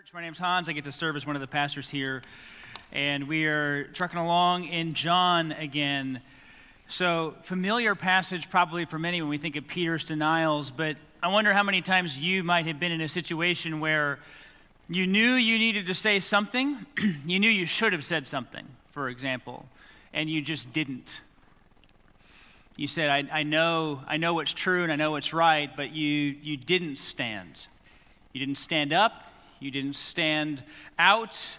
Church. My name's Hans. I get to serve as one of the pastors here. And we are trucking along in John again. So, familiar passage probably for many when we think of Peter's denials, but I wonder how many times you might have been in a situation where you knew you needed to say something, you knew you should have said something, for example, and you just didn't. You said, I, I, know, I know what's true and I know what's right, but you, you didn't stand. You didn't stand up, you didn't stand out.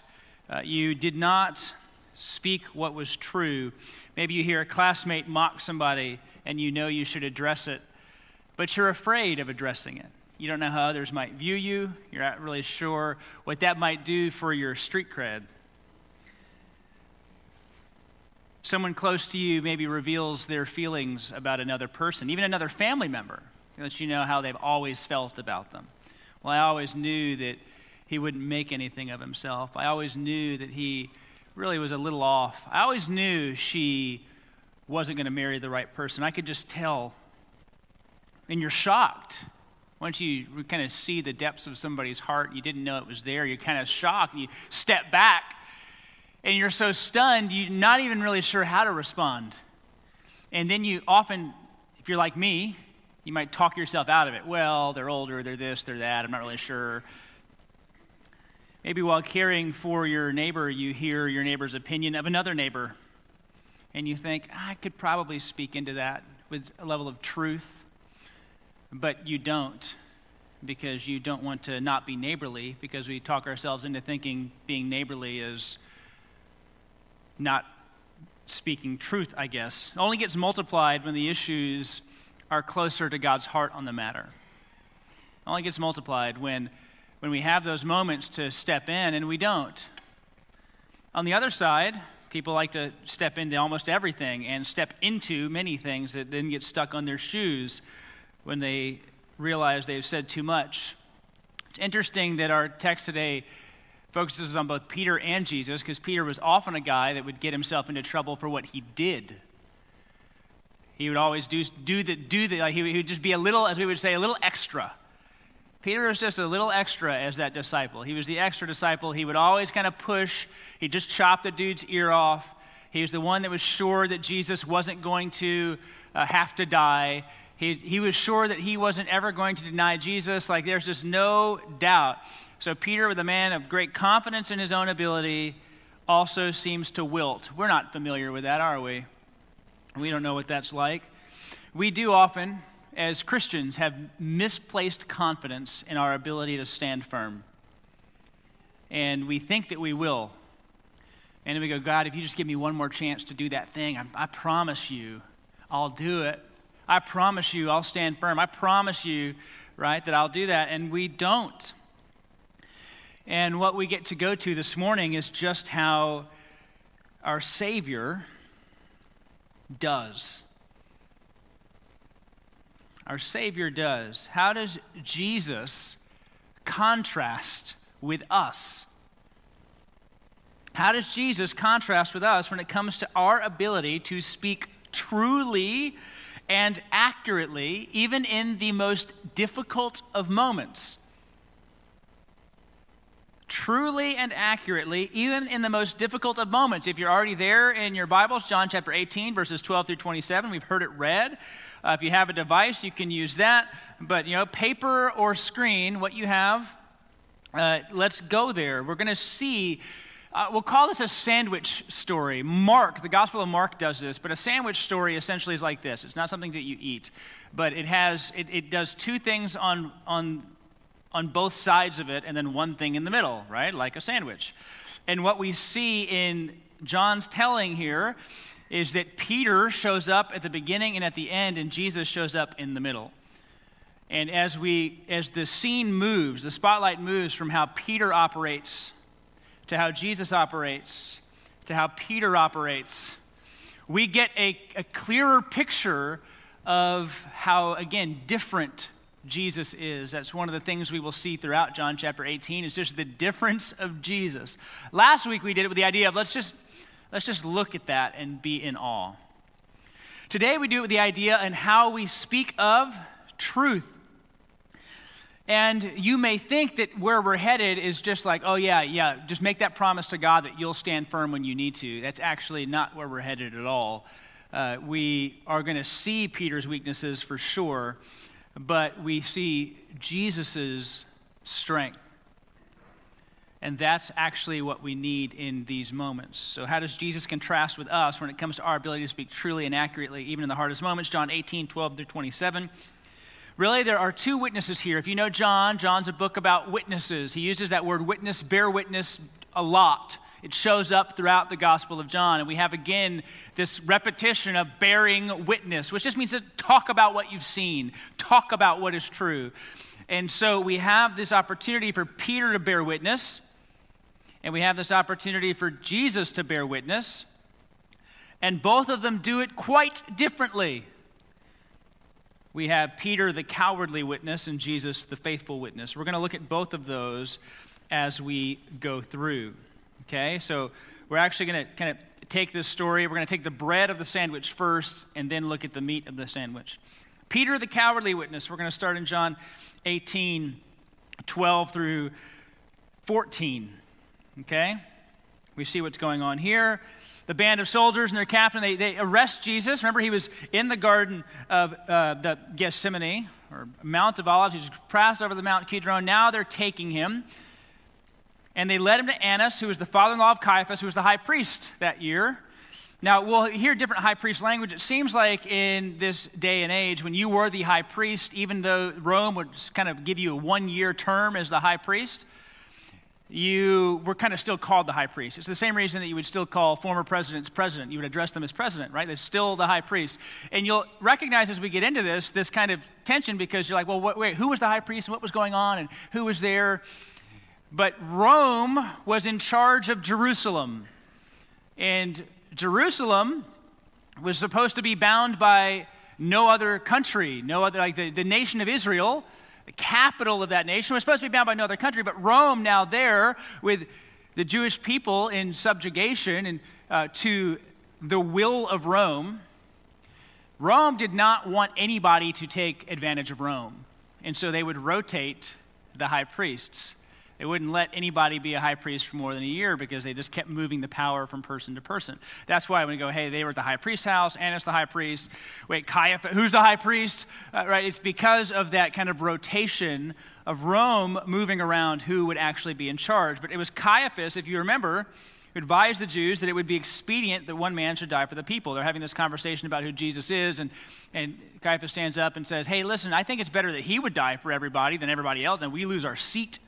Uh, you did not speak what was true. Maybe you hear a classmate mock somebody and you know you should address it, but you're afraid of addressing it. You don't know how others might view you. You're not really sure what that might do for your street cred. Someone close to you maybe reveals their feelings about another person, even another family member, lets you know how they've always felt about them. Well, I always knew that he wouldn't make anything of himself. I always knew that he really was a little off. I always knew she wasn't going to marry the right person. I could just tell. And you're shocked. Once you kind of see the depths of somebody's heart, you didn't know it was there, you're kind of shocked. You step back and you're so stunned, you're not even really sure how to respond. And then you often, if you're like me, you might talk yourself out of it. Well, they're older, they're this, they're that, I'm not really sure. Maybe while caring for your neighbor, you hear your neighbor's opinion of another neighbor, and you think, ah, I could probably speak into that with a level of truth, but you don't because you don't want to not be neighborly, because we talk ourselves into thinking being neighborly is not speaking truth, I guess. It only gets multiplied when the issues are closer to God's heart on the matter. It only gets multiplied when when we have those moments to step in and we don't. On the other side, people like to step into almost everything and step into many things that then get stuck on their shoes when they realize they've said too much. It's interesting that our text today focuses on both Peter and Jesus because Peter was often a guy that would get himself into trouble for what he did. He would always do, do the, do the, like he would just be a little, as we would say, a little extra Peter was just a little extra as that disciple. He was the extra disciple. He would always kind of push. He just chopped the dude's ear off. He was the one that was sure that Jesus wasn't going to uh, have to die. He, he was sure that he wasn't ever going to deny Jesus. Like there's just no doubt. So Peter, with a man of great confidence in his own ability, also seems to wilt. We're not familiar with that, are we? We don't know what that's like. We do often as Christians, have misplaced confidence in our ability to stand firm. And we think that we will. And we go, God, if you just give me one more chance to do that thing, I, I promise you, I'll do it. I promise you, I'll stand firm. I promise you, right, that I'll do that. And we don't. And what we get to go to this morning is just how our Savior does our Savior does. How does Jesus contrast with us? How does Jesus contrast with us when it comes to our ability to speak truly and accurately, even in the most difficult of moments? Truly and accurately, even in the most difficult of moments. If you're already there in your Bibles, John chapter 18, verses 12 through 27, we've heard it read. Uh, if you have a device, you can use that. But, you know, paper or screen, what you have, uh, let's go there. We're going to see. Uh, we'll call this a sandwich story. Mark, the Gospel of Mark does this, but a sandwich story essentially is like this. It's not something that you eat, but it has it, it does two things on on on both sides of it, and then one thing in the middle, right? Like a sandwich. And what we see in John's telling here is that Peter shows up at the beginning and at the end, and Jesus shows up in the middle. And as we as the scene moves, the spotlight moves from how Peter operates to how Jesus operates to how Peter operates, we get a, a clearer picture of how, again, different Jesus is. That's one of the things we will see throughout John chapter 18. is just the difference of Jesus. Last week we did it with the idea of let's just Let's just look at that and be in awe. Today we do it with the idea and how we speak of truth. And you may think that where we're headed is just like, oh, yeah, yeah, just make that promise to God that you'll stand firm when you need to. That's actually not where we're headed at all. Uh, we are going to see Peter's weaknesses for sure, but we see Jesus' strength. And that's actually what we need in these moments. So, how does Jesus contrast with us when it comes to our ability to speak truly and accurately, even in the hardest moments? John 18, 12 through 27. Really, there are two witnesses here. If you know John, John's a book about witnesses. He uses that word witness, bear witness, a lot. It shows up throughout the Gospel of John. And we have again this repetition of bearing witness, which just means to talk about what you've seen, talk about what is true. And so we have this opportunity for Peter to bear witness, and we have this opportunity for Jesus to bear witness. And both of them do it quite differently. We have Peter, the cowardly witness, and Jesus, the faithful witness. We're going to look at both of those as we go through. Okay, so we're actually going to kind of take this story. We're going to take the bread of the sandwich first and then look at the meat of the sandwich. Peter, the cowardly witness. We're going to start in John 18, 12 through 14. Okay? We see what's going on here. The band of soldiers and their captain, they, they arrest Jesus. Remember, he was in the garden of uh, the Gethsemane, or Mount of Olives. He just passed over the Mount Kidron. Now they're taking him. And they led him to Annas, who was the father in law of Caiaphas, who was the high priest that year. Now, we'll hear different high priest language. It seems like in this day and age, when you were the high priest, even though Rome would kind of give you a one year term as the high priest, you were kind of still called the high priest. It's the same reason that you would still call former presidents president. You would address them as president, right? They're still the high priest. And you'll recognize as we get into this, this kind of tension because you're like, well, wait, who was the high priest and what was going on and who was there? But Rome was in charge of Jerusalem. And Jerusalem was supposed to be bound by no other country, no other, like the, the nation of Israel, the capital of that nation, was supposed to be bound by no other country. But Rome, now there, with the Jewish people in subjugation and uh, to the will of Rome, Rome did not want anybody to take advantage of Rome. And so they would rotate the high priests. They wouldn't let anybody be a high priest for more than a year because they just kept moving the power from person to person. That's why when we go, hey, they were at the high priest's house, Annas the high priest. Wait, Caiaphas, who's the high priest? Uh, right? It's because of that kind of rotation of Rome moving around who would actually be in charge. But it was Caiaphas, if you remember, who advised the Jews that it would be expedient that one man should die for the people. They're having this conversation about who Jesus is, and, and Caiaphas stands up and says, Hey, listen, I think it's better that he would die for everybody than everybody else, and we lose our seat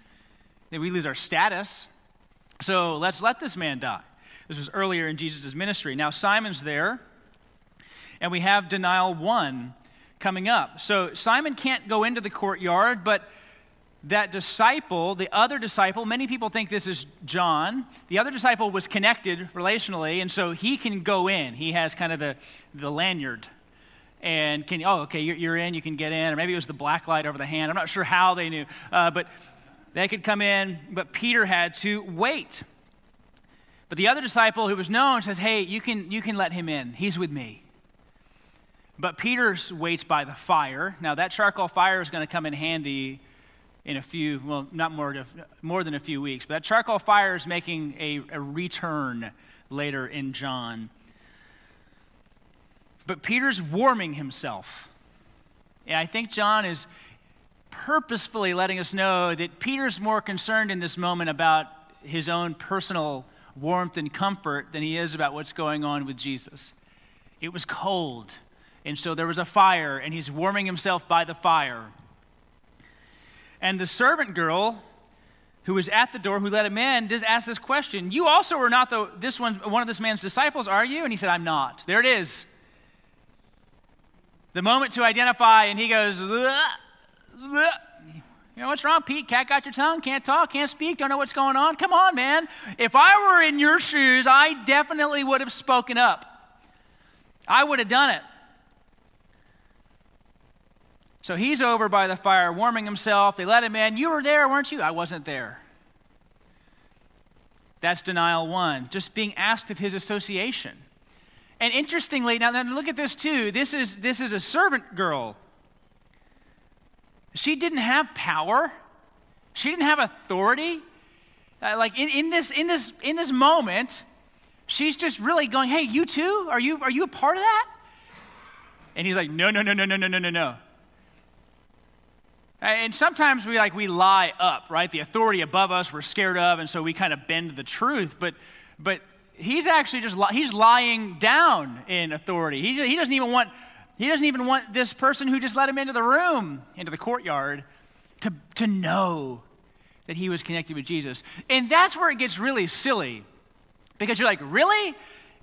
we lose our status. So let's let this man die. This was earlier in Jesus' ministry. Now Simon's there, and we have denial one coming up. So Simon can't go into the courtyard, but that disciple, the other disciple, many people think this is John. The other disciple was connected relationally, and so he can go in. He has kind of the, the lanyard. And can, oh, okay, you're, you're in, you can get in. Or maybe it was the black light over the hand. I'm not sure how they knew. Uh, but they could come in, but Peter had to wait. But the other disciple who was known says, Hey, you can, you can let him in. He's with me. But Peter waits by the fire. Now, that charcoal fire is going to come in handy in a few, well, not more, to, more than a few weeks. But that charcoal fire is making a, a return later in John. But Peter's warming himself. And I think John is, purposefully letting us know that Peter's more concerned in this moment about his own personal warmth and comfort than he is about what's going on with Jesus. It was cold, and so there was a fire, and he's warming himself by the fire. And the servant girl who was at the door, who let him in, just asked this question You also are not the, this one, one of this man's disciples, are you? And he said, I'm not. There it is. The moment to identify, and he goes, you know what's wrong, Pete? Cat got your tongue, can't talk, can't speak, don't know what's going on. Come on, man. If I were in your shoes, I definitely would have spoken up. I would have done it. So he's over by the fire warming himself. They let him in. You were there, weren't you? I wasn't there. That's denial one, just being asked of his association. And interestingly, now, now look at this too. This is, this is a servant girl she didn't have power, she didn't have authority. Uh, like in, in, this, in, this, in this moment, she's just really going, Hey, you too? Are you, are you a part of that? And he's like, No, no, no, no, no, no, no, no, no. And sometimes we like we lie up, right? The authority above us we're scared of, and so we kind of bend the truth. But but he's actually just he's lying down in authority. He, he doesn't even want he doesn't even want this person who just let him into the room, into the courtyard, to, to know that he was connected with Jesus. And that's where it gets really silly. Because you're like, really?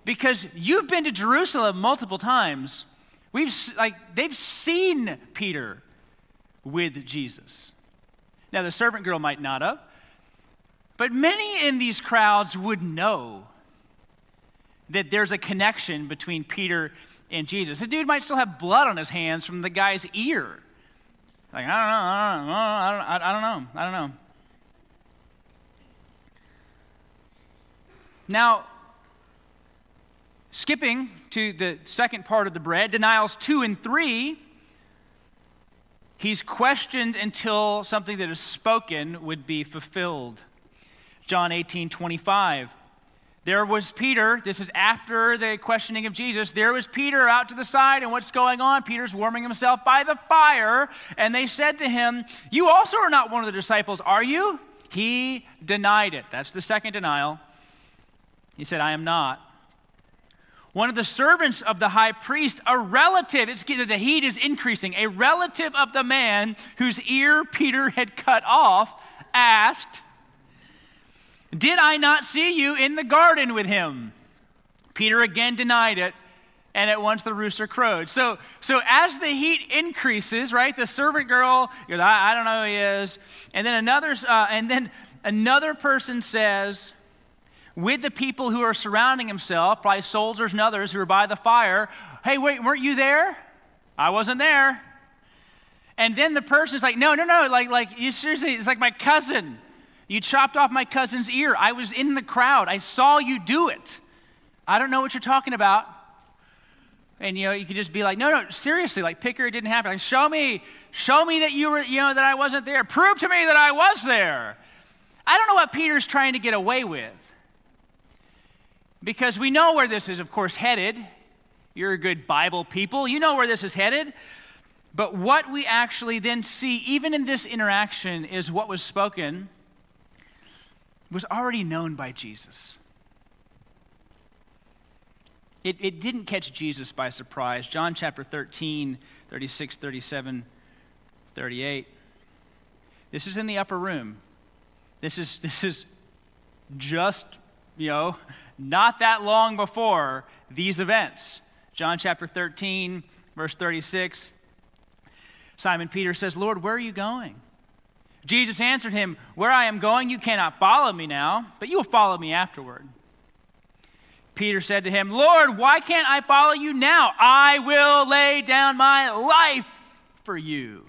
Because you've been to Jerusalem multiple times. We've like they've seen Peter with Jesus. Now, the servant girl might not have, but many in these crowds would know that there's a connection between Peter and Jesus. The dude might still have blood on his hands from the guy's ear. Like, I don't know, I don't know, I don't, I don't know, I don't know. Now, skipping to the second part of the bread, denials two and three He's questioned until something that is spoken would be fulfilled. John 18, 25. There was Peter. This is after the questioning of Jesus. There was Peter out to the side, and what's going on? Peter's warming himself by the fire, and they said to him, You also are not one of the disciples, are you? He denied it. That's the second denial. He said, I am not one of the servants of the high priest, a relative, it's, the heat is increasing, a relative of the man whose ear Peter had cut off, asked, Did I not see you in the garden with him? Peter again denied it, and at once the rooster crowed. So, so as the heat increases, right, the servant girl goes, I, I don't know who he is. And then another, uh, and then another person says, with the people who are surrounding himself, probably soldiers and others who are by the fire. Hey, wait, weren't you there? I wasn't there. And then the person's like, no, no, no, like, like you seriously, it's like my cousin. You chopped off my cousin's ear. I was in the crowd. I saw you do it. I don't know what you're talking about. And you know, you could just be like, no, no, seriously, like pick her, it didn't happen. Like, show me, show me that you were, you know, that I wasn't there. Prove to me that I was there. I don't know what Peter's trying to get away with. Because we know where this is, of course, headed. You're a good Bible people. You know where this is headed. But what we actually then see, even in this interaction, is what was spoken was already known by Jesus. It, it didn't catch Jesus by surprise. John chapter 13, 36, 37, 38. This is in the upper room. This is, this is just, you know, not that long before these events. John chapter 13, verse 36. Simon Peter says, Lord, where are you going? Jesus answered him, Where I am going, you cannot follow me now, but you will follow me afterward. Peter said to him, Lord, why can't I follow you now? I will lay down my life for you.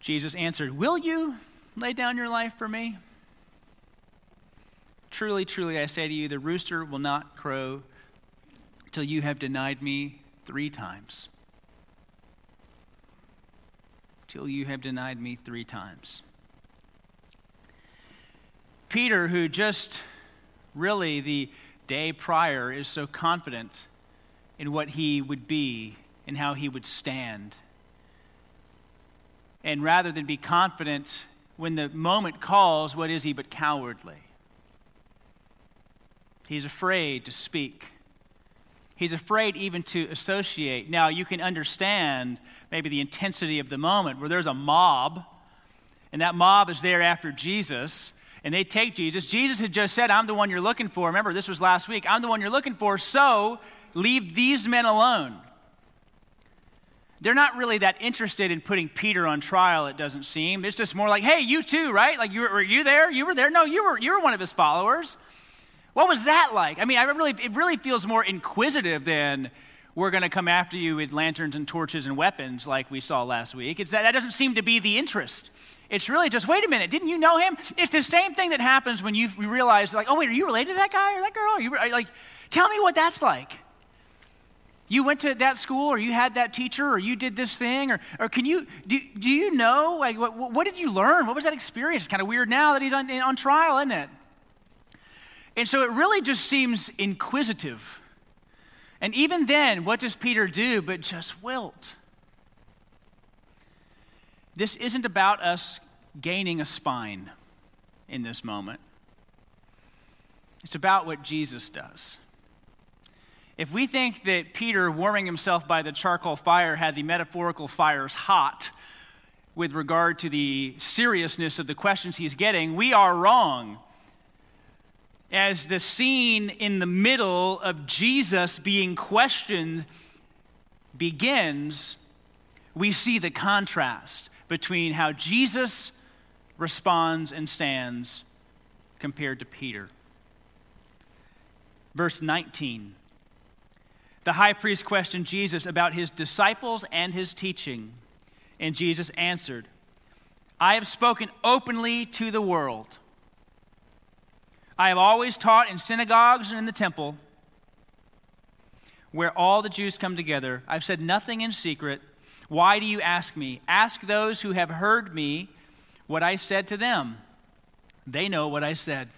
Jesus answered, Will you lay down your life for me? Truly, truly, I say to you, the rooster will not crow till you have denied me three times. Till you have denied me three times. Peter, who just really the day prior is so confident in what he would be and how he would stand. And rather than be confident when the moment calls, what is he but cowardly? He's afraid to speak. He's afraid even to associate. Now, you can understand maybe the intensity of the moment where there's a mob, and that mob is there after Jesus, and they take Jesus. Jesus had just said, I'm the one you're looking for. Remember, this was last week. I'm the one you're looking for, so leave these men alone. They're not really that interested in putting Peter on trial, it doesn't seem. It's just more like, hey, you too, right? Like, you, were you there? You were there? No, you were, you were one of his followers. What was that like? I mean, I really, it really feels more inquisitive than we're going to come after you with lanterns and torches and weapons like we saw last week. It's that, that doesn't seem to be the interest. It's really just, wait a minute, didn't you know him? It's the same thing that happens when you realize, like, oh, wait, are you related to that guy or that girl? Are you, are, like, tell me what that's like. You went to that school, or you had that teacher, or you did this thing, or, or can you, do, do you know, like, what, what did you learn? What was that experience? It's kind of weird now that he's on, on trial, isn't it? And so it really just seems inquisitive. And even then, what does Peter do but just wilt? This isn't about us gaining a spine in this moment, it's about what Jesus does. If we think that Peter warming himself by the charcoal fire had the metaphorical fires hot with regard to the seriousness of the questions he's getting, we are wrong. As the scene in the middle of Jesus being questioned begins, we see the contrast between how Jesus responds and stands compared to Peter. Verse 19 the high priest questioned Jesus about his disciples and his teaching. And Jesus answered, I have spoken openly to the world. I have always taught in synagogues and in the temple where all the Jews come together. I've said nothing in secret. Why do you ask me? Ask those who have heard me what I said to them. They know what I said.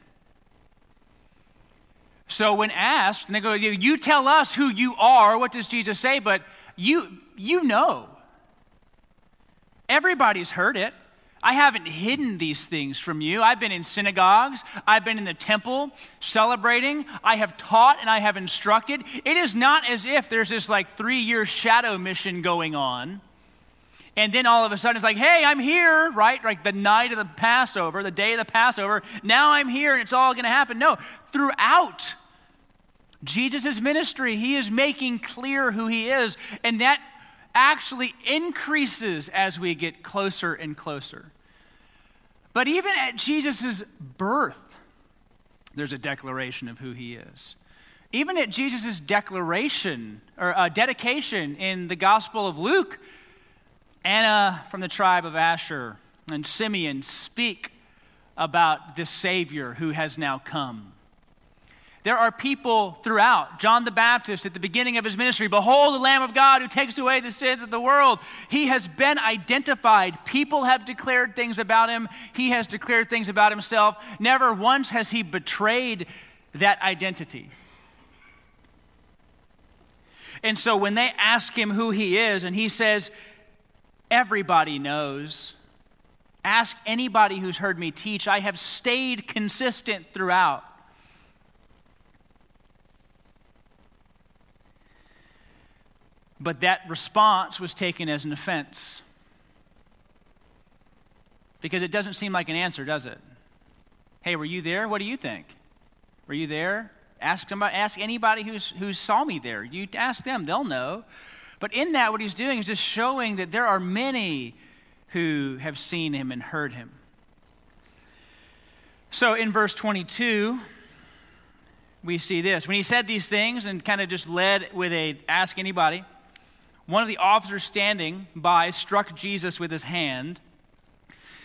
So when asked, and they go, You tell us who you are, what does Jesus say? But you, you know. Everybody's heard it. I haven't hidden these things from you. I've been in synagogues, I've been in the temple celebrating, I have taught and I have instructed. It is not as if there's this like three year shadow mission going on. And then all of a sudden it's like, hey, I'm here, right? Like the night of the Passover, the day of the Passover. Now I'm here and it's all going to happen. No, throughout Jesus' ministry, he is making clear who he is, and that actually increases as we get closer and closer. But even at Jesus' birth, there's a declaration of who he is. Even at Jesus' declaration or uh, dedication in the Gospel of Luke, Anna from the tribe of Asher and Simeon speak about the Savior who has now come. There are people throughout. John the Baptist at the beginning of his ministry, behold the Lamb of God who takes away the sins of the world. He has been identified. People have declared things about him. He has declared things about himself. Never once has he betrayed that identity. And so when they ask him who he is, and he says, Everybody knows. Ask anybody who's heard me teach. I have stayed consistent throughout. But that response was taken as an offense. Because it doesn't seem like an answer, does it? Hey, were you there? What do you think? Were you there? Ask somebody, ask anybody who's who saw me there. You ask them, they'll know. But in that, what he's doing is just showing that there are many who have seen him and heard him. So in verse 22, we see this. When he said these things and kind of just led with a ask anybody, one of the officers standing by struck Jesus with his hand,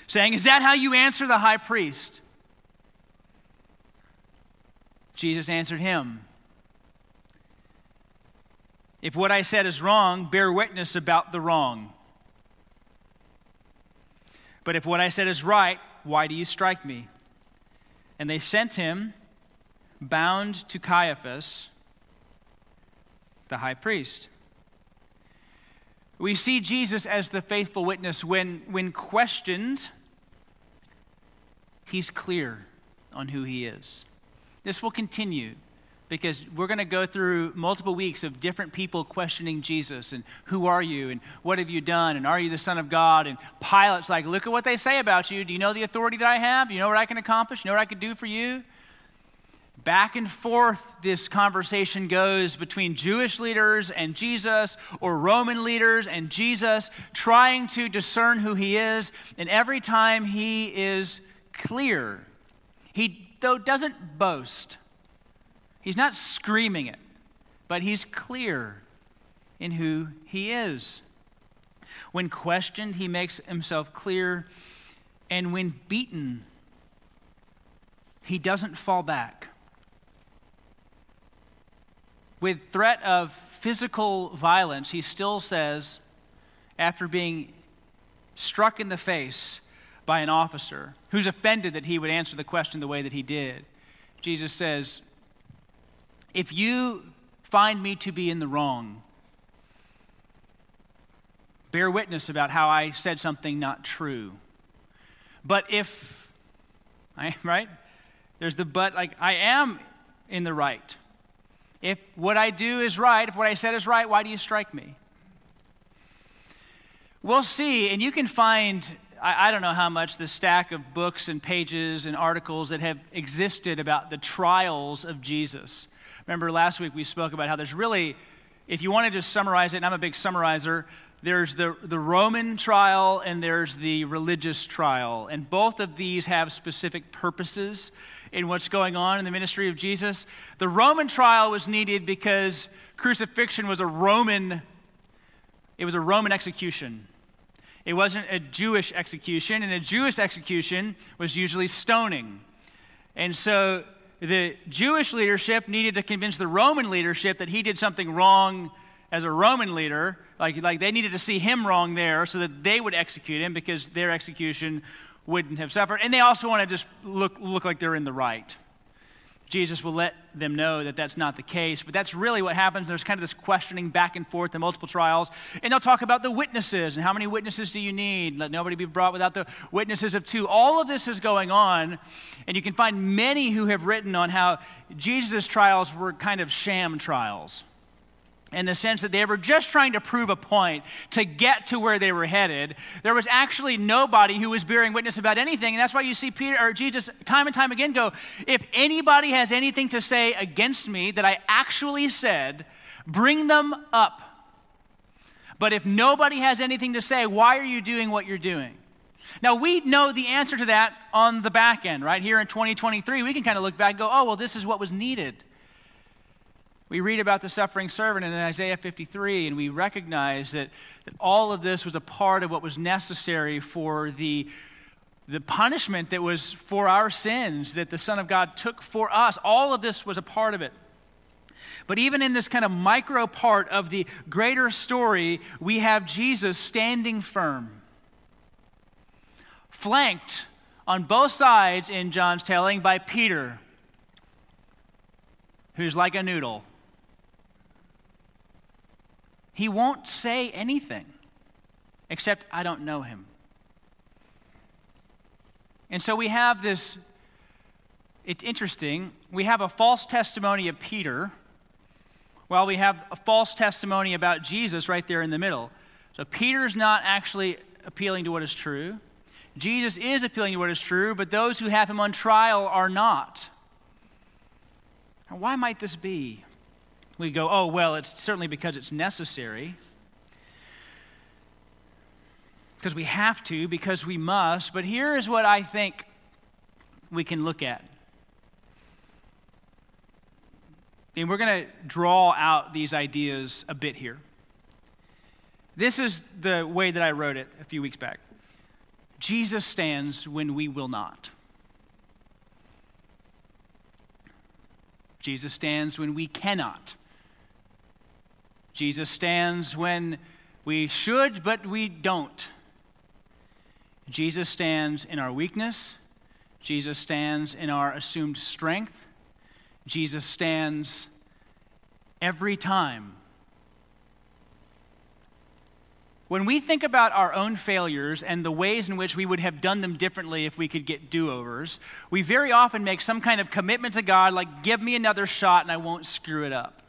saying, Is that how you answer the high priest? Jesus answered him, If what I said is wrong, bear witness about the wrong. But if what I said is right, why do you strike me? And they sent him bound to Caiaphas, the high priest. We see Jesus as the faithful witness when, when questioned, he's clear on who he is. This will continue because we're going to go through multiple weeks of different people questioning Jesus and who are you and what have you done and are you the Son of God? And Pilate's like, look at what they say about you. Do you know the authority that I have? Do you know what I can accomplish? Do you know what I can do for you? Back and forth this conversation goes between Jewish leaders and Jesus or Roman leaders and Jesus, trying to discern who he is. And every time he is clear, he though doesn't boast. He's not screaming it, but he's clear in who he is. When questioned, he makes himself clear, and when beaten, he doesn't fall back. With threat of physical violence, he still says, after being struck in the face by an officer who's offended that he would answer the question the way that he did, Jesus says, If you find me to be in the wrong, bear witness about how I said something not true. But if, I am right? There's the but, like, I am in the right. If what I do is right, if what I said is right, why do you strike me? We'll see, and you can find, I, I, don't know how much, the stack of books and pages and articles that have existed about the trials of Jesus. Remember last week we spoke about how there's really, if you want to just summarize it, and I'm a big summarizer, there's the, the Roman trial and there's the religious trial. And both of these have specific purposes in what's going on in the ministry of Jesus. The Roman trial was needed because crucifixion was a Roman it was a Roman execution. It wasn't a Jewish execution, and a Jewish execution was usually stoning. And so the Jewish leadership needed to convince the Roman leadership that he did something wrong as a Roman leader. Like, like they needed to see him wrong there so that they would execute him because their execution wouldn't have suffered. And they also want to just look, look like they're in the right. Jesus will let them know that that's not the case. But that's really what happens. There's kind of this questioning back and forth in multiple trials. And they'll talk about the witnesses and how many witnesses do you need? Let nobody be brought without the witnesses of two. All of this is going on. And you can find many who have written on how Jesus' trials were kind of sham trials in the sense that they were just trying to prove a point to get to where they were headed. There was actually nobody who was bearing witness about anything, and that's why you see Peter or Jesus time and time again go, "If anybody has anything to say against me that I actually said, bring them up." But if nobody has anything to say, why are you doing what you're doing? Now, we know the answer to that on the back end, right? Here in 2023, we can kind of look back and go, oh, well, this is what was needed. We read about the suffering servant in Isaiah 53, and we recognize that, that all of this was a part of what was necessary for the, the punishment that was for our sins that the Son of God took for us. All of this was a part of it. But even in this kind of micro part of the greater story, we have Jesus standing firm, flanked on both sides in John's telling by Peter, who's like a noodle he won't say anything except, I don't know him. And so we have this, it's interesting. We have a false testimony of Peter, while we have a false testimony about Jesus right there in the middle. So Peter's not actually appealing to what is true. Jesus is appealing to what is true, but those who have him on trial are not. Now, why might this be? We go, oh, well, it's certainly because it's necessary. Because we have to, because we must. But here is what I think we can look at. And we're going to draw out these ideas a bit here. This is the way that I wrote it a few weeks back Jesus stands when we will not. Jesus stands when we cannot. Jesus stands when we should, but we don't. Jesus stands in our weakness. Jesus stands in our assumed strength. Jesus stands every time. When we think about our own failures and the ways in which we would have done them differently if we could get do overs, we very often make some kind of commitment to God, like, give me another shot and I won't screw it up.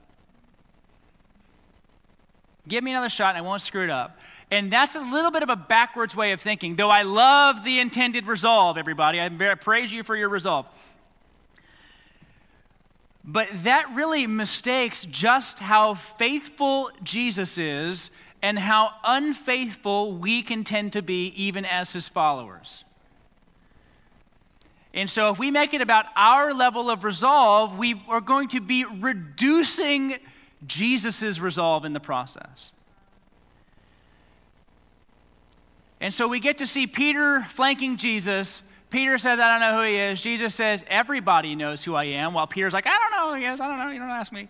Give me another shot and I won't screw it up. And that's a little bit of a backwards way of thinking, though I love the intended resolve, everybody. I praise you for your resolve. But that really mistakes just how faithful Jesus is and how unfaithful we can tend to be even as his followers. And so, if we make it about our level of resolve, we are going to be reducing Jesus' resolve in the process. And so we get to see Peter flanking Jesus. Peter says, I don't know who he is. Jesus says, Everybody knows who I am. While Peter's like, I don't know who he is. I don't know. You don't ask me.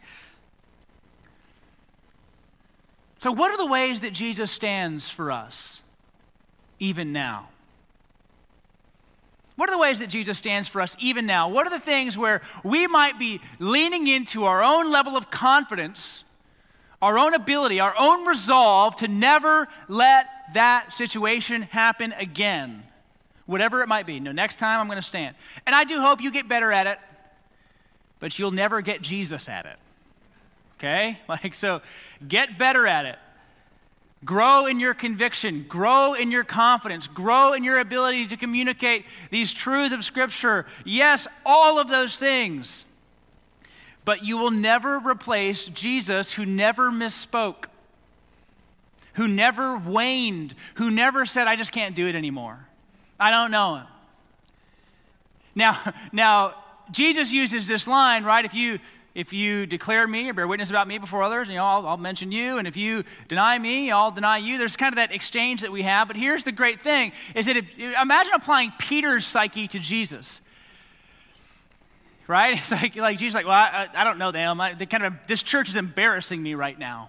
So, what are the ways that Jesus stands for us even now? What are the ways that Jesus stands for us even now? What are the things where we might be leaning into our own level of confidence, our own ability, our own resolve to never let that situation happen again? Whatever it might be. No, next time I'm going to stand. And I do hope you get better at it, but you'll never get Jesus at it. Okay? Like, so get better at it. Grow in your conviction, grow in your confidence, grow in your ability to communicate these truths of Scripture. Yes, all of those things. But you will never replace Jesus who never misspoke, who never waned, who never said, I just can't do it anymore. I don't know him. Now, now Jesus uses this line, right? If you if you declare me or bear witness about me before others, you know, I'll, I'll, mention you. And if you deny me, I'll deny you. There's kind of that exchange that we have. But here's the great thing is that if, imagine applying Peter's psyche to Jesus. Right? It's like, like Jesus like, well, I, I don't know them. I, they kind of, this church is embarrassing me right now.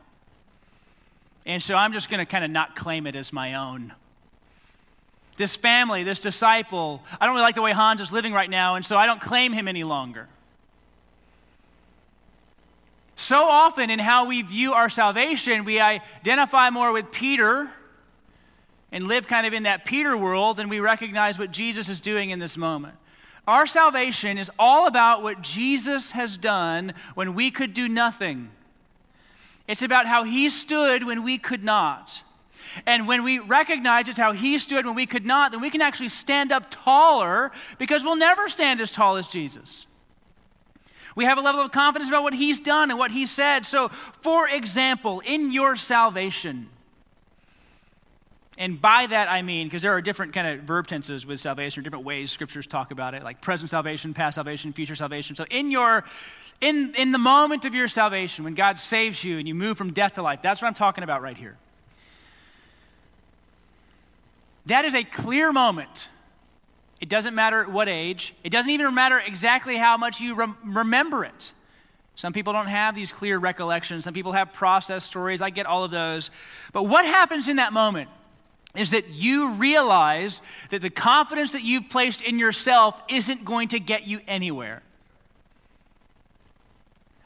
And so I'm just going to kind of not claim it as my own this family, this disciple, I don't really like the way Hans is living right now, and so I don't claim him any longer. So often in how we view our salvation, we identify more with Peter and live kind of in that Peter world than we recognize what Jesus is doing in this moment. Our salvation is all about what Jesus has done when we could do nothing. It's about how he stood when we could not. And when we recognize it's how he stood when we could not, then we can actually stand up taller because we'll never stand as tall as Jesus. We have a level of confidence about what He's done and what He said. So, for example, in your salvation, and by that I mean, because there are different kind of verb tenses with salvation, or different ways scriptures talk about it, like present salvation, past salvation, future salvation. So in your in in the moment of your salvation, when God saves you and you move from death to life, that's what I'm talking about right here. That is a clear moment it doesn't matter at what age. It doesn't even matter exactly how much you rem- remember it. Some people don't have these clear recollections. Some people have process stories. I get all of those. But what happens in that moment is that you realize that the confidence that you've placed in yourself isn't going to get you anywhere.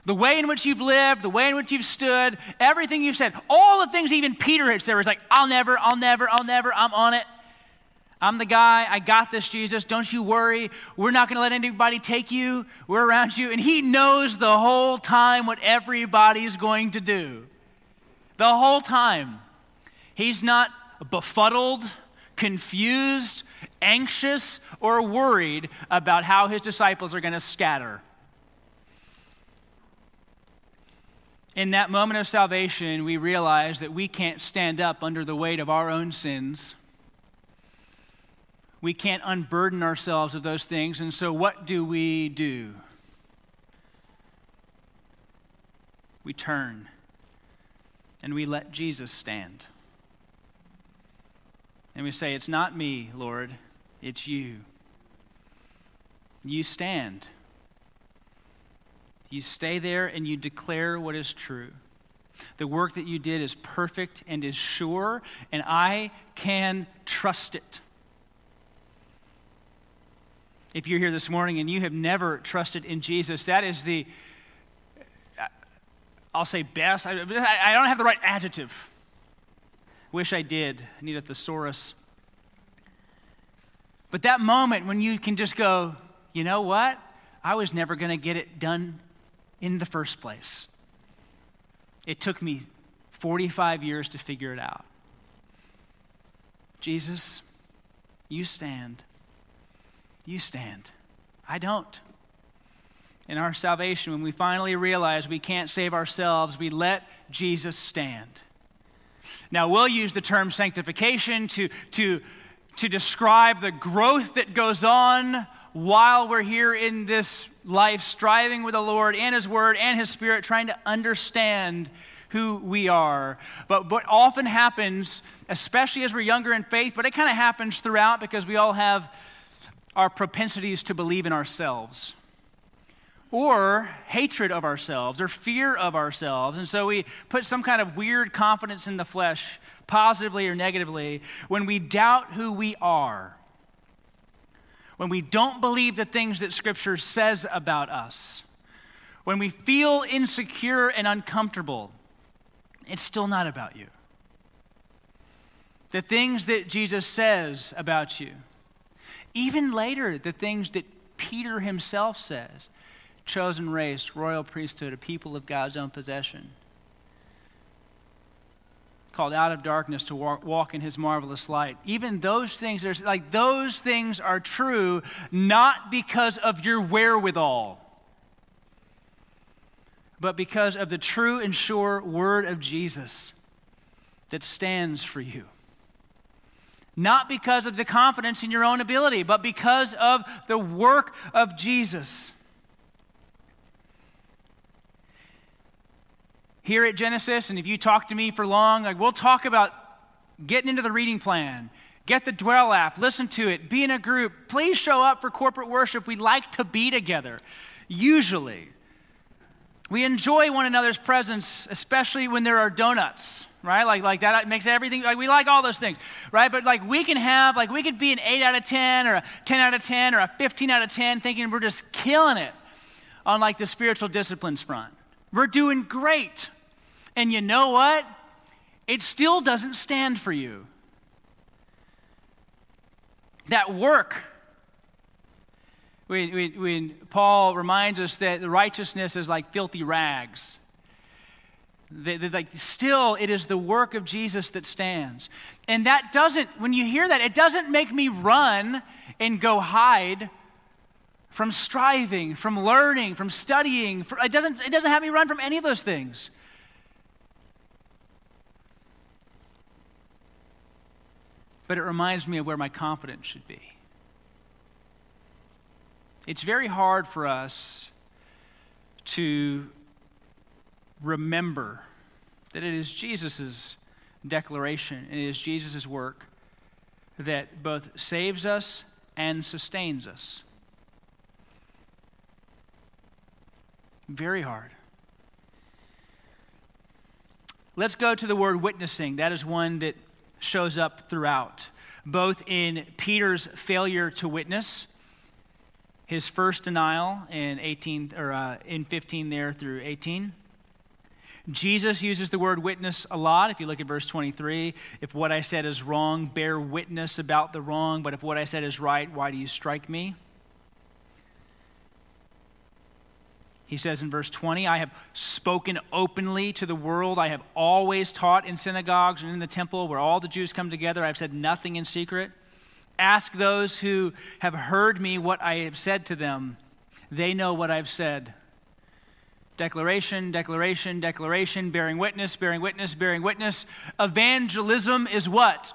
The way in which you've lived, the way in which you've stood, everything you've said, all the things even Peter had said was like, I'll never, I'll never, I'll never, I'm on it. I'm the guy. I got this, Jesus. Don't you worry. We're not going to let anybody take you. We're around you. And he knows the whole time what everybody's going to do. The whole time. He's not befuddled, confused, anxious, or worried about how his disciples are going to scatter. In that moment of salvation, we realize that we can't stand up under the weight of our own sins we can't unburden ourselves of those things. And so, what do we do? We turn and we let Jesus stand. And we say, It's not me, Lord, it's you. You stand. You stay there and you declare what is true. The work that you did is perfect and is sure, and I can trust it. If you're here this morning and you have never trusted in Jesus, that is the, I'll say best. I, I don't have the right adjective. Wish I did. I need a thesaurus. But that moment when you can just go, you know what? I was never going to get it done in the first place. It took me 45 years to figure it out. Jesus, you stand you stand. I don't. In our salvation, when we finally realize we can't save ourselves, we let Jesus stand. Now, we'll use the term sanctification to, to, to describe the growth that goes on while we're here in this life, striving with the Lord and His Word and His Spirit, trying to understand who we are. But what often happens, especially as we're younger in faith, but it kind of happens throughout because we all have our propensities to believe in ourselves. or hatred of ourselves or fear of ourselves. And so we put some kind of weird confidence in the flesh, positively or negatively, when we doubt who we are, when we don't believe the things that Scripture says about us, when we feel insecure and uncomfortable. It's still not about you. The things that Jesus says about you, even later, the things that Peter himself says chosen race, royal priesthood, a people of God's own possession. Called out of darkness to walk, walk in his marvelous light. Even those things, are, like those things are true not because of your wherewithal, but because of the true and sure word of Jesus that stands for you. Not because of the confidence in your own ability, but because of the work of Jesus. here at Genesis, and if you talk to me for long, like we'll talk about getting into the reading plan. Get the Dwell app, listen to it, be in a group. Please show up for corporate worship. We like to be together, usually. We enjoy one another's presence, especially when there are donuts, right? Like, like that makes everything, like we like all those things, right? But like we can have, like we could be an 8 out of 10 or a 10 out of 10 or a 15 out of 10 thinking we're just killing it on like the spiritual disciplines front. We're doing great. And you know what? It still doesn't stand for you. That work, when, when, when, Paul reminds us that righteousness is like filthy rags, that, like still it is the work of Jesus that stands. And that doesn't, when you hear that, it doesn't make me run and go hide from striving, from learning, from studying. For, it, doesn't, it doesn't have me run from any of those things. but it reminds me of where my confidence should be. It's very hard for us to remember that it is Jesus' declaration, and it is Jesus' work that both saves us and sustains us. Very hard. Let's go to the word witnessing. That is one that shows up throughout, both in Peter's failure to witness, his first denial in 18 or uh, in 15 there through 18. Jesus uses the word witness a lot. If you look at verse 23, if what I said is wrong, bear witness about the wrong, but if what I said is right, why do you strike me? He says in verse 20, I have spoken openly to the world. I have always taught in synagogues and in the temple where all the Jews come together. I've said nothing in secret. Ask those who have heard me what I have said to them. They know what I've said. Declaration, declaration, declaration, bearing witness, bearing witness, bearing witness. Evangelism is what?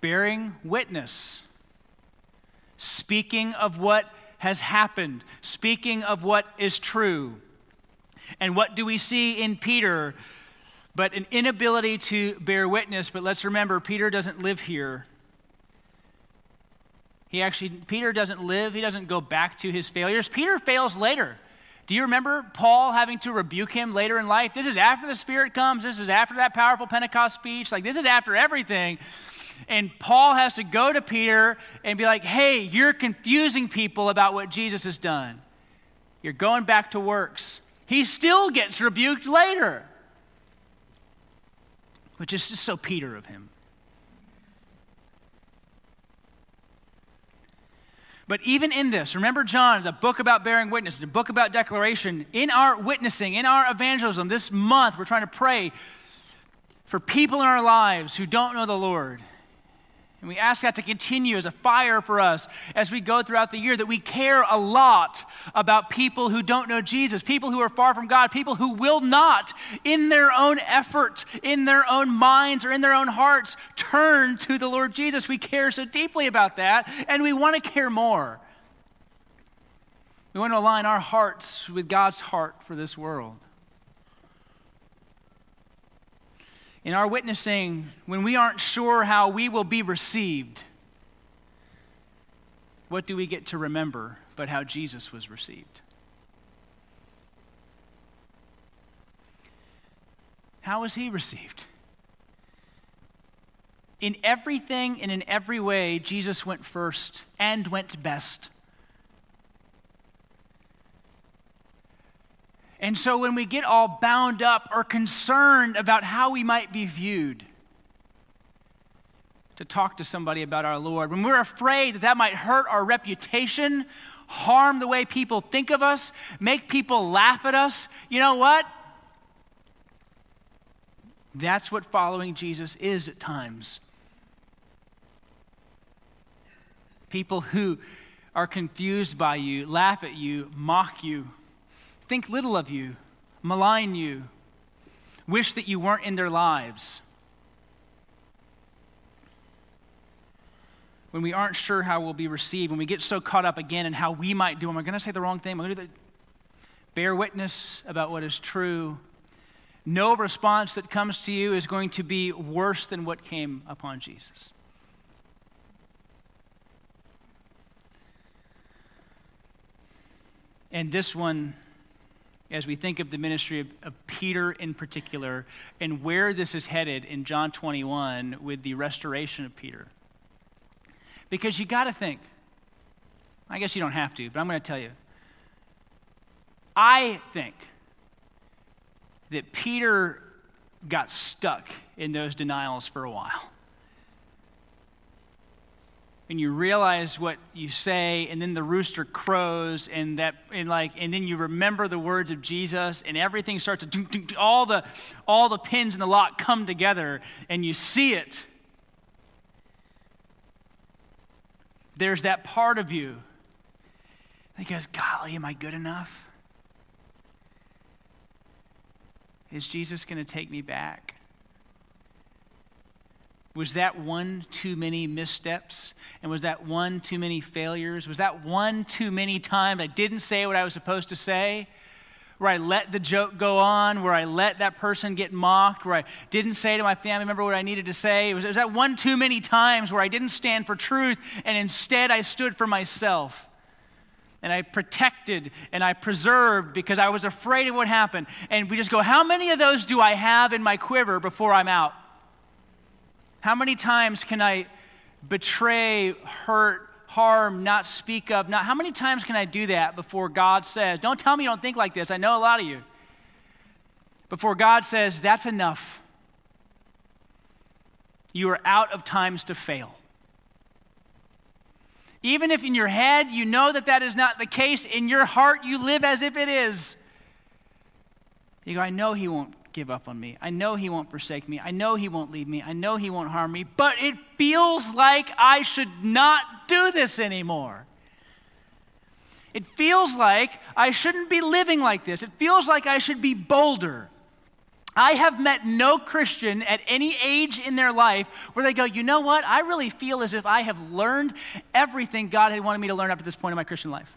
Bearing witness. Speaking of what has happened, speaking of what is true. And what do we see in Peter? But an inability to bear witness. But let's remember, Peter doesn't live here. He actually, Peter doesn't live, he doesn't go back to his failures. Peter fails later. Do you remember Paul having to rebuke him later in life? This is after the Spirit comes. This is after that powerful Pentecost speech. Like, this is after everything. And Paul has to go to Peter and be like, hey, you're confusing people about what Jesus has done. You're going back to works. He still gets rebuked later, which is just so Peter of him. But even in this, remember John, the book about bearing witness, the book about declaration. In our witnessing, in our evangelism, this month, we're trying to pray for people in our lives who don't know the Lord. And we ask that to continue as a fire for us as we go throughout the year, that we care a lot about people who don't know Jesus, people who are far from God, people who will not, in their own effort, in their own minds, or in their own hearts, turn to the Lord Jesus. We care so deeply about that, and we want to care more. We want to align our hearts with God's heart for this world. in our witnessing when we aren't sure how we will be received, what do we get to remember but how Jesus was received? How was he received? In everything and in every way, Jesus went first and went best. And so when we get all bound up or concerned about how we might be viewed, to talk to somebody about our Lord, when we're afraid that that might hurt our reputation, harm the way people think of us, make people laugh at us, you know what? That's what following Jesus is at times. People who are confused by you, laugh at you, mock you, think little of you, malign you, wish that you weren't in their lives. When we aren't sure how we'll be received, when we get so caught up again in how we might do, am I going to say the wrong thing? Am I going to bear witness about what is true? no response that comes to you is going to be worse than what came upon Jesus. And this one, as we think of the ministry of, of, Peter in particular, and where this is headed in John 21 with the restoration of Peter. Because you got to think, I guess you don't have to, but I'm going to tell you. I think that Peter got stuck in those denials for a while. And you realize what you say, and then the rooster crows, and that, and like, and then you remember the words of Jesus, and everything starts to, all the, all the pins in the lock come together, and you see it. There's that part of you that goes, "Golly, am I good enough?" Is Jesus going to take me back? Was that one too many missteps? And was that one too many failures? Was that one too many times I didn't say what I was supposed to say? Where I let the joke go on, where I let that person get mocked, where I didn't say to my family member what I needed to say? Was, was that one too many times where I didn't stand for truth and instead I stood for myself? and I protected and I preserved because I was afraid of what happened. And we just go, How many of those do I have in my quiver before I'm out? How many times can I betray, hurt, harm, not speak up? Not, how many times can I do that before God says, Don't tell me you don't think like this? I know a lot of you. Before God says, That's enough. You are out of times to fail. Even if in your head you know that that is not the case, in your heart you live as if it is. You go, I know he won't give up on me. I know he won't forsake me. I know he won't leave me. I know he won't harm me. But it feels like I should not do this anymore. It feels like I shouldn't be living like this. It feels like I should be bolder. I have met no Christian at any age in their life where they go, you know what? I really feel as if I have learned everything God had wanted me to learn up to this point in my Christian life.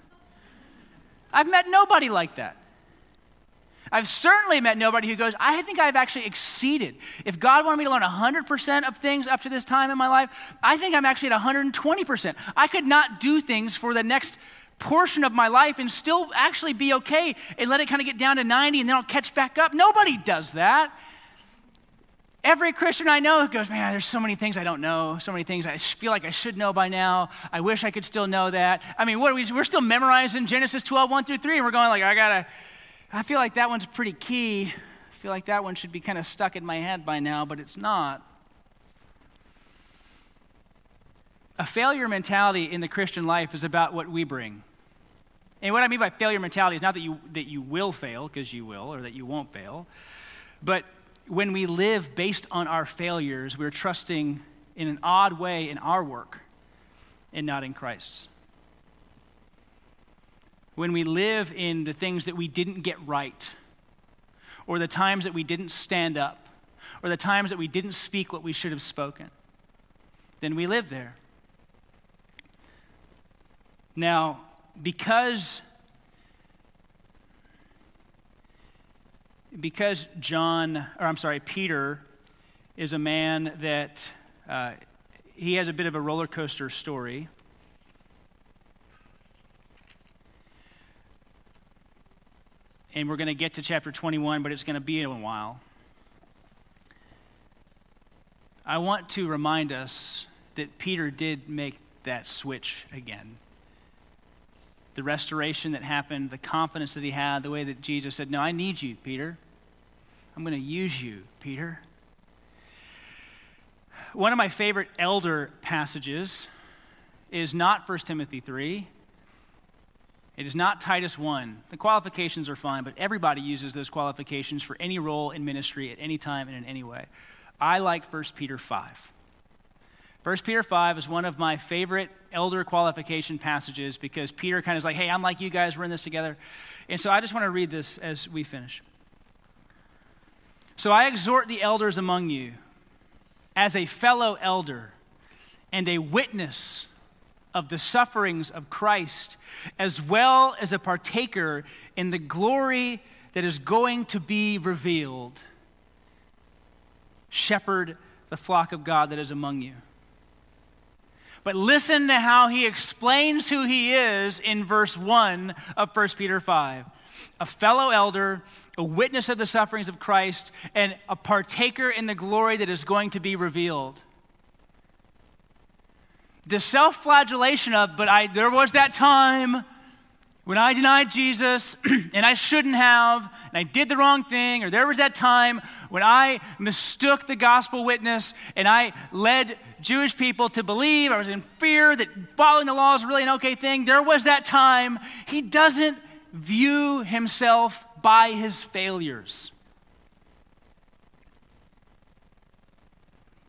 I've met nobody like that. I've certainly met nobody who goes, I think I've actually exceeded. If God wanted me to learn 100% of things up to this time in my life, I think I'm actually at 120%. I could not do things for the next portion of my life and still actually be okay and let it kind of get down to 90 and then I'll catch back up. Nobody does that. Every Christian I know goes, Man, there's so many things I don't know, so many things I feel like I should know by now. I wish I could still know that. I mean, what are we, we're still memorizing Genesis 12, 1 through 3, and we're going, like, I gotta, I feel like that one's pretty key. I feel like that one should be kind of stuck in my head by now, but it's not. A failure mentality in the Christian life is about what we bring. And what I mean by failure mentality is not that you, that you will fail, because you will, or that you won't fail, but when we live based on our failures, we're trusting in an odd way in our work and not in Christ's. When we live in the things that we didn't get right, or the times that we didn't stand up, or the times that we didn't speak what we should have spoken, then we live there. Now, because because John, or I'm sorry, Peter is a man that uh, he has a bit of a roller coaster story. And we're going to get to chapter 21, but it's going to be a while. I want to remind us that Peter did make that switch again. The restoration that happened, the confidence that he had, the way that Jesus said, No, I need you, Peter. I'm going to use you, Peter. One of my favorite elder passages is not 1 Timothy 3. It is not Titus 1. The qualifications are fine, but everybody uses those qualifications for any role in ministry at any time and in any way. I like 1 Peter 5. 1 Peter 5 is one of my favorite elder qualification passages because Peter kind of is like, hey, I'm like you guys, we're in this together. And so I just want to read this as we finish. So I exhort the elders among you as a fellow elder and a witness of the sufferings of Christ, as well as a partaker in the glory that is going to be revealed. Shepherd the flock of God that is among you. But listen to how he explains who he is in verse 1 of 1 Peter 5 a fellow elder, a witness of the sufferings of Christ, and a partaker in the glory that is going to be revealed. The self flagellation of, but I, there was that time when I denied Jesus and I shouldn't have, and I did the wrong thing, or there was that time when I mistook the gospel witness and I led Jewish people to believe, I was in fear that following the law is really an okay thing. There was that time. He doesn't view himself by his failures.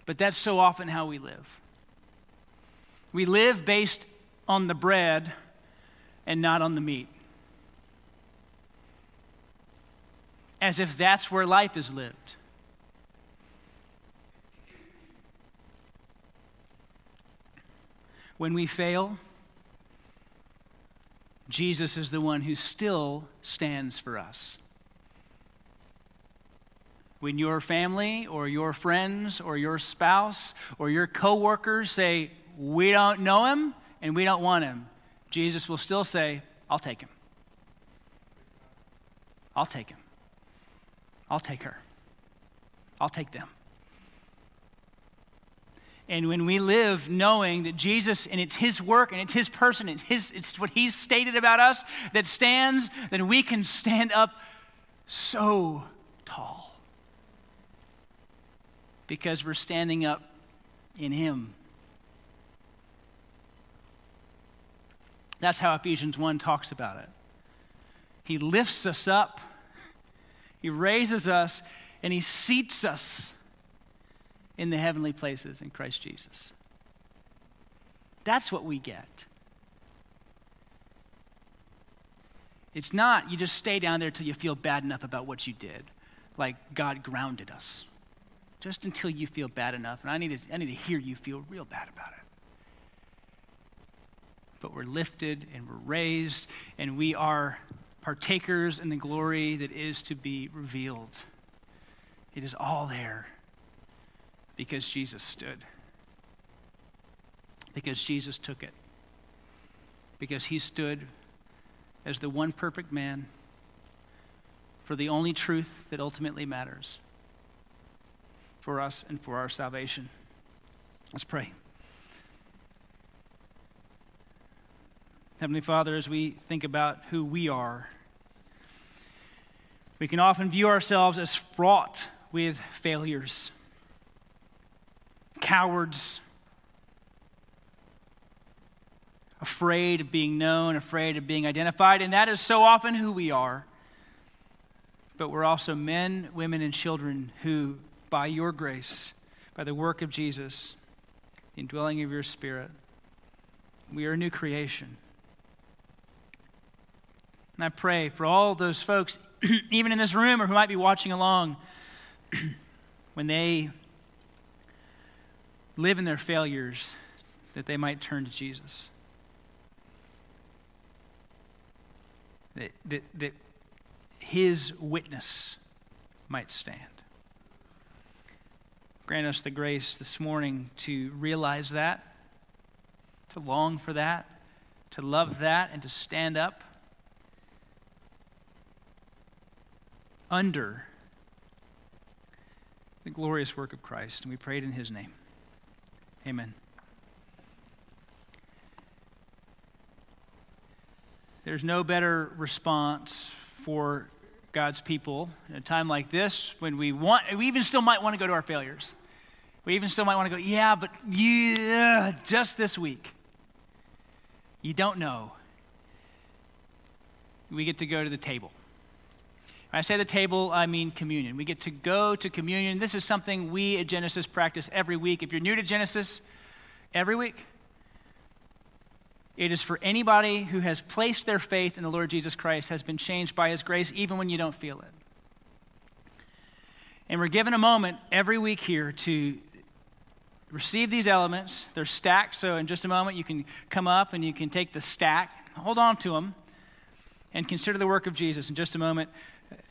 But that's so often how we live. We live based on the bread and not on the meat. As if that's where life is lived. When we fail, Jesus is the one who still stands for us. When your family or your friends or your spouse or your coworkers say, We don't know him and we don't want him, Jesus will still say, I'll take him. I'll take him. I'll take her. I'll take them. And when we live knowing that Jesus, and it's His work, and it's His person, it's, his, it's what He's stated about us that stands, then we can stand up so tall. Because we're standing up in Him. That's how Ephesians 1 talks about it. He lifts us up, He raises us, and He seats us in the heavenly places in Christ Jesus. That's what we get. It's not you just stay down there till you feel bad enough about what you did, like God grounded us. Just until you feel bad enough. And I need to, I need to hear you feel real bad about it. But we're lifted and we're raised, and we are partakers in the glory that is to be revealed. It is all there because Jesus stood. Because Jesus took it. Because he stood as the one perfect man for the only truth that ultimately matters for us and for our salvation. Let's pray. Heavenly Father, as we think about who we are, we can often view ourselves as fraught with failures cowards, afraid of being known, afraid of being identified, and that is so often who we are. But we're also men, women, and children who, by your grace, by the work of Jesus, the indwelling of your Spirit, we are a new creation. And I pray for all those folks, even in this room or who might be watching along, when they live in their failures that they might turn to Jesus. That, that, that his witness might stand. Grant us the grace this morning to realize that, to long for that, to love that, and to stand up under the glorious work of Christ. And we prayed in his name. Amen. There's no better response for God's people in a time like this when we want, we even still might want to go to our failures. We even still might want to go, yeah, but yeah, just this week. You don't know. We get to go to the table. When I say the table, I mean communion. We get to go to communion. This is something we at Genesis practice every week. If you're new to Genesis, every week, it is for anybody who has placed their faith in the Lord Jesus Christ, has been changed by his grace, even when you don't feel it. And we're given a moment every week here to receive these elements. They're stacked, so in just a moment you can come up and you can take the stack, hold on to them, and consider the work of Jesus. In just a moment,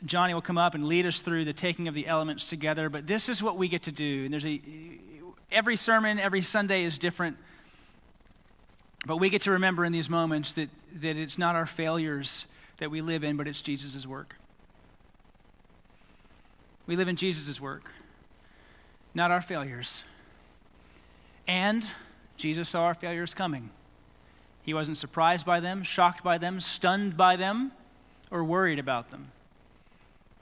Johnny will come up and lead us through the taking of the elements together. But this is what we get to do. And there's a every sermon, every Sunday is different. But we get to remember in these moments that, that it's not our failures that we live in, but it's Jesus' work. We live in Jesus' work, not our failures. And Jesus saw our failures coming. He wasn't surprised by them, shocked by them, stunned by them, or worried about them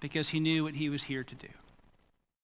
because he knew what he was here to do.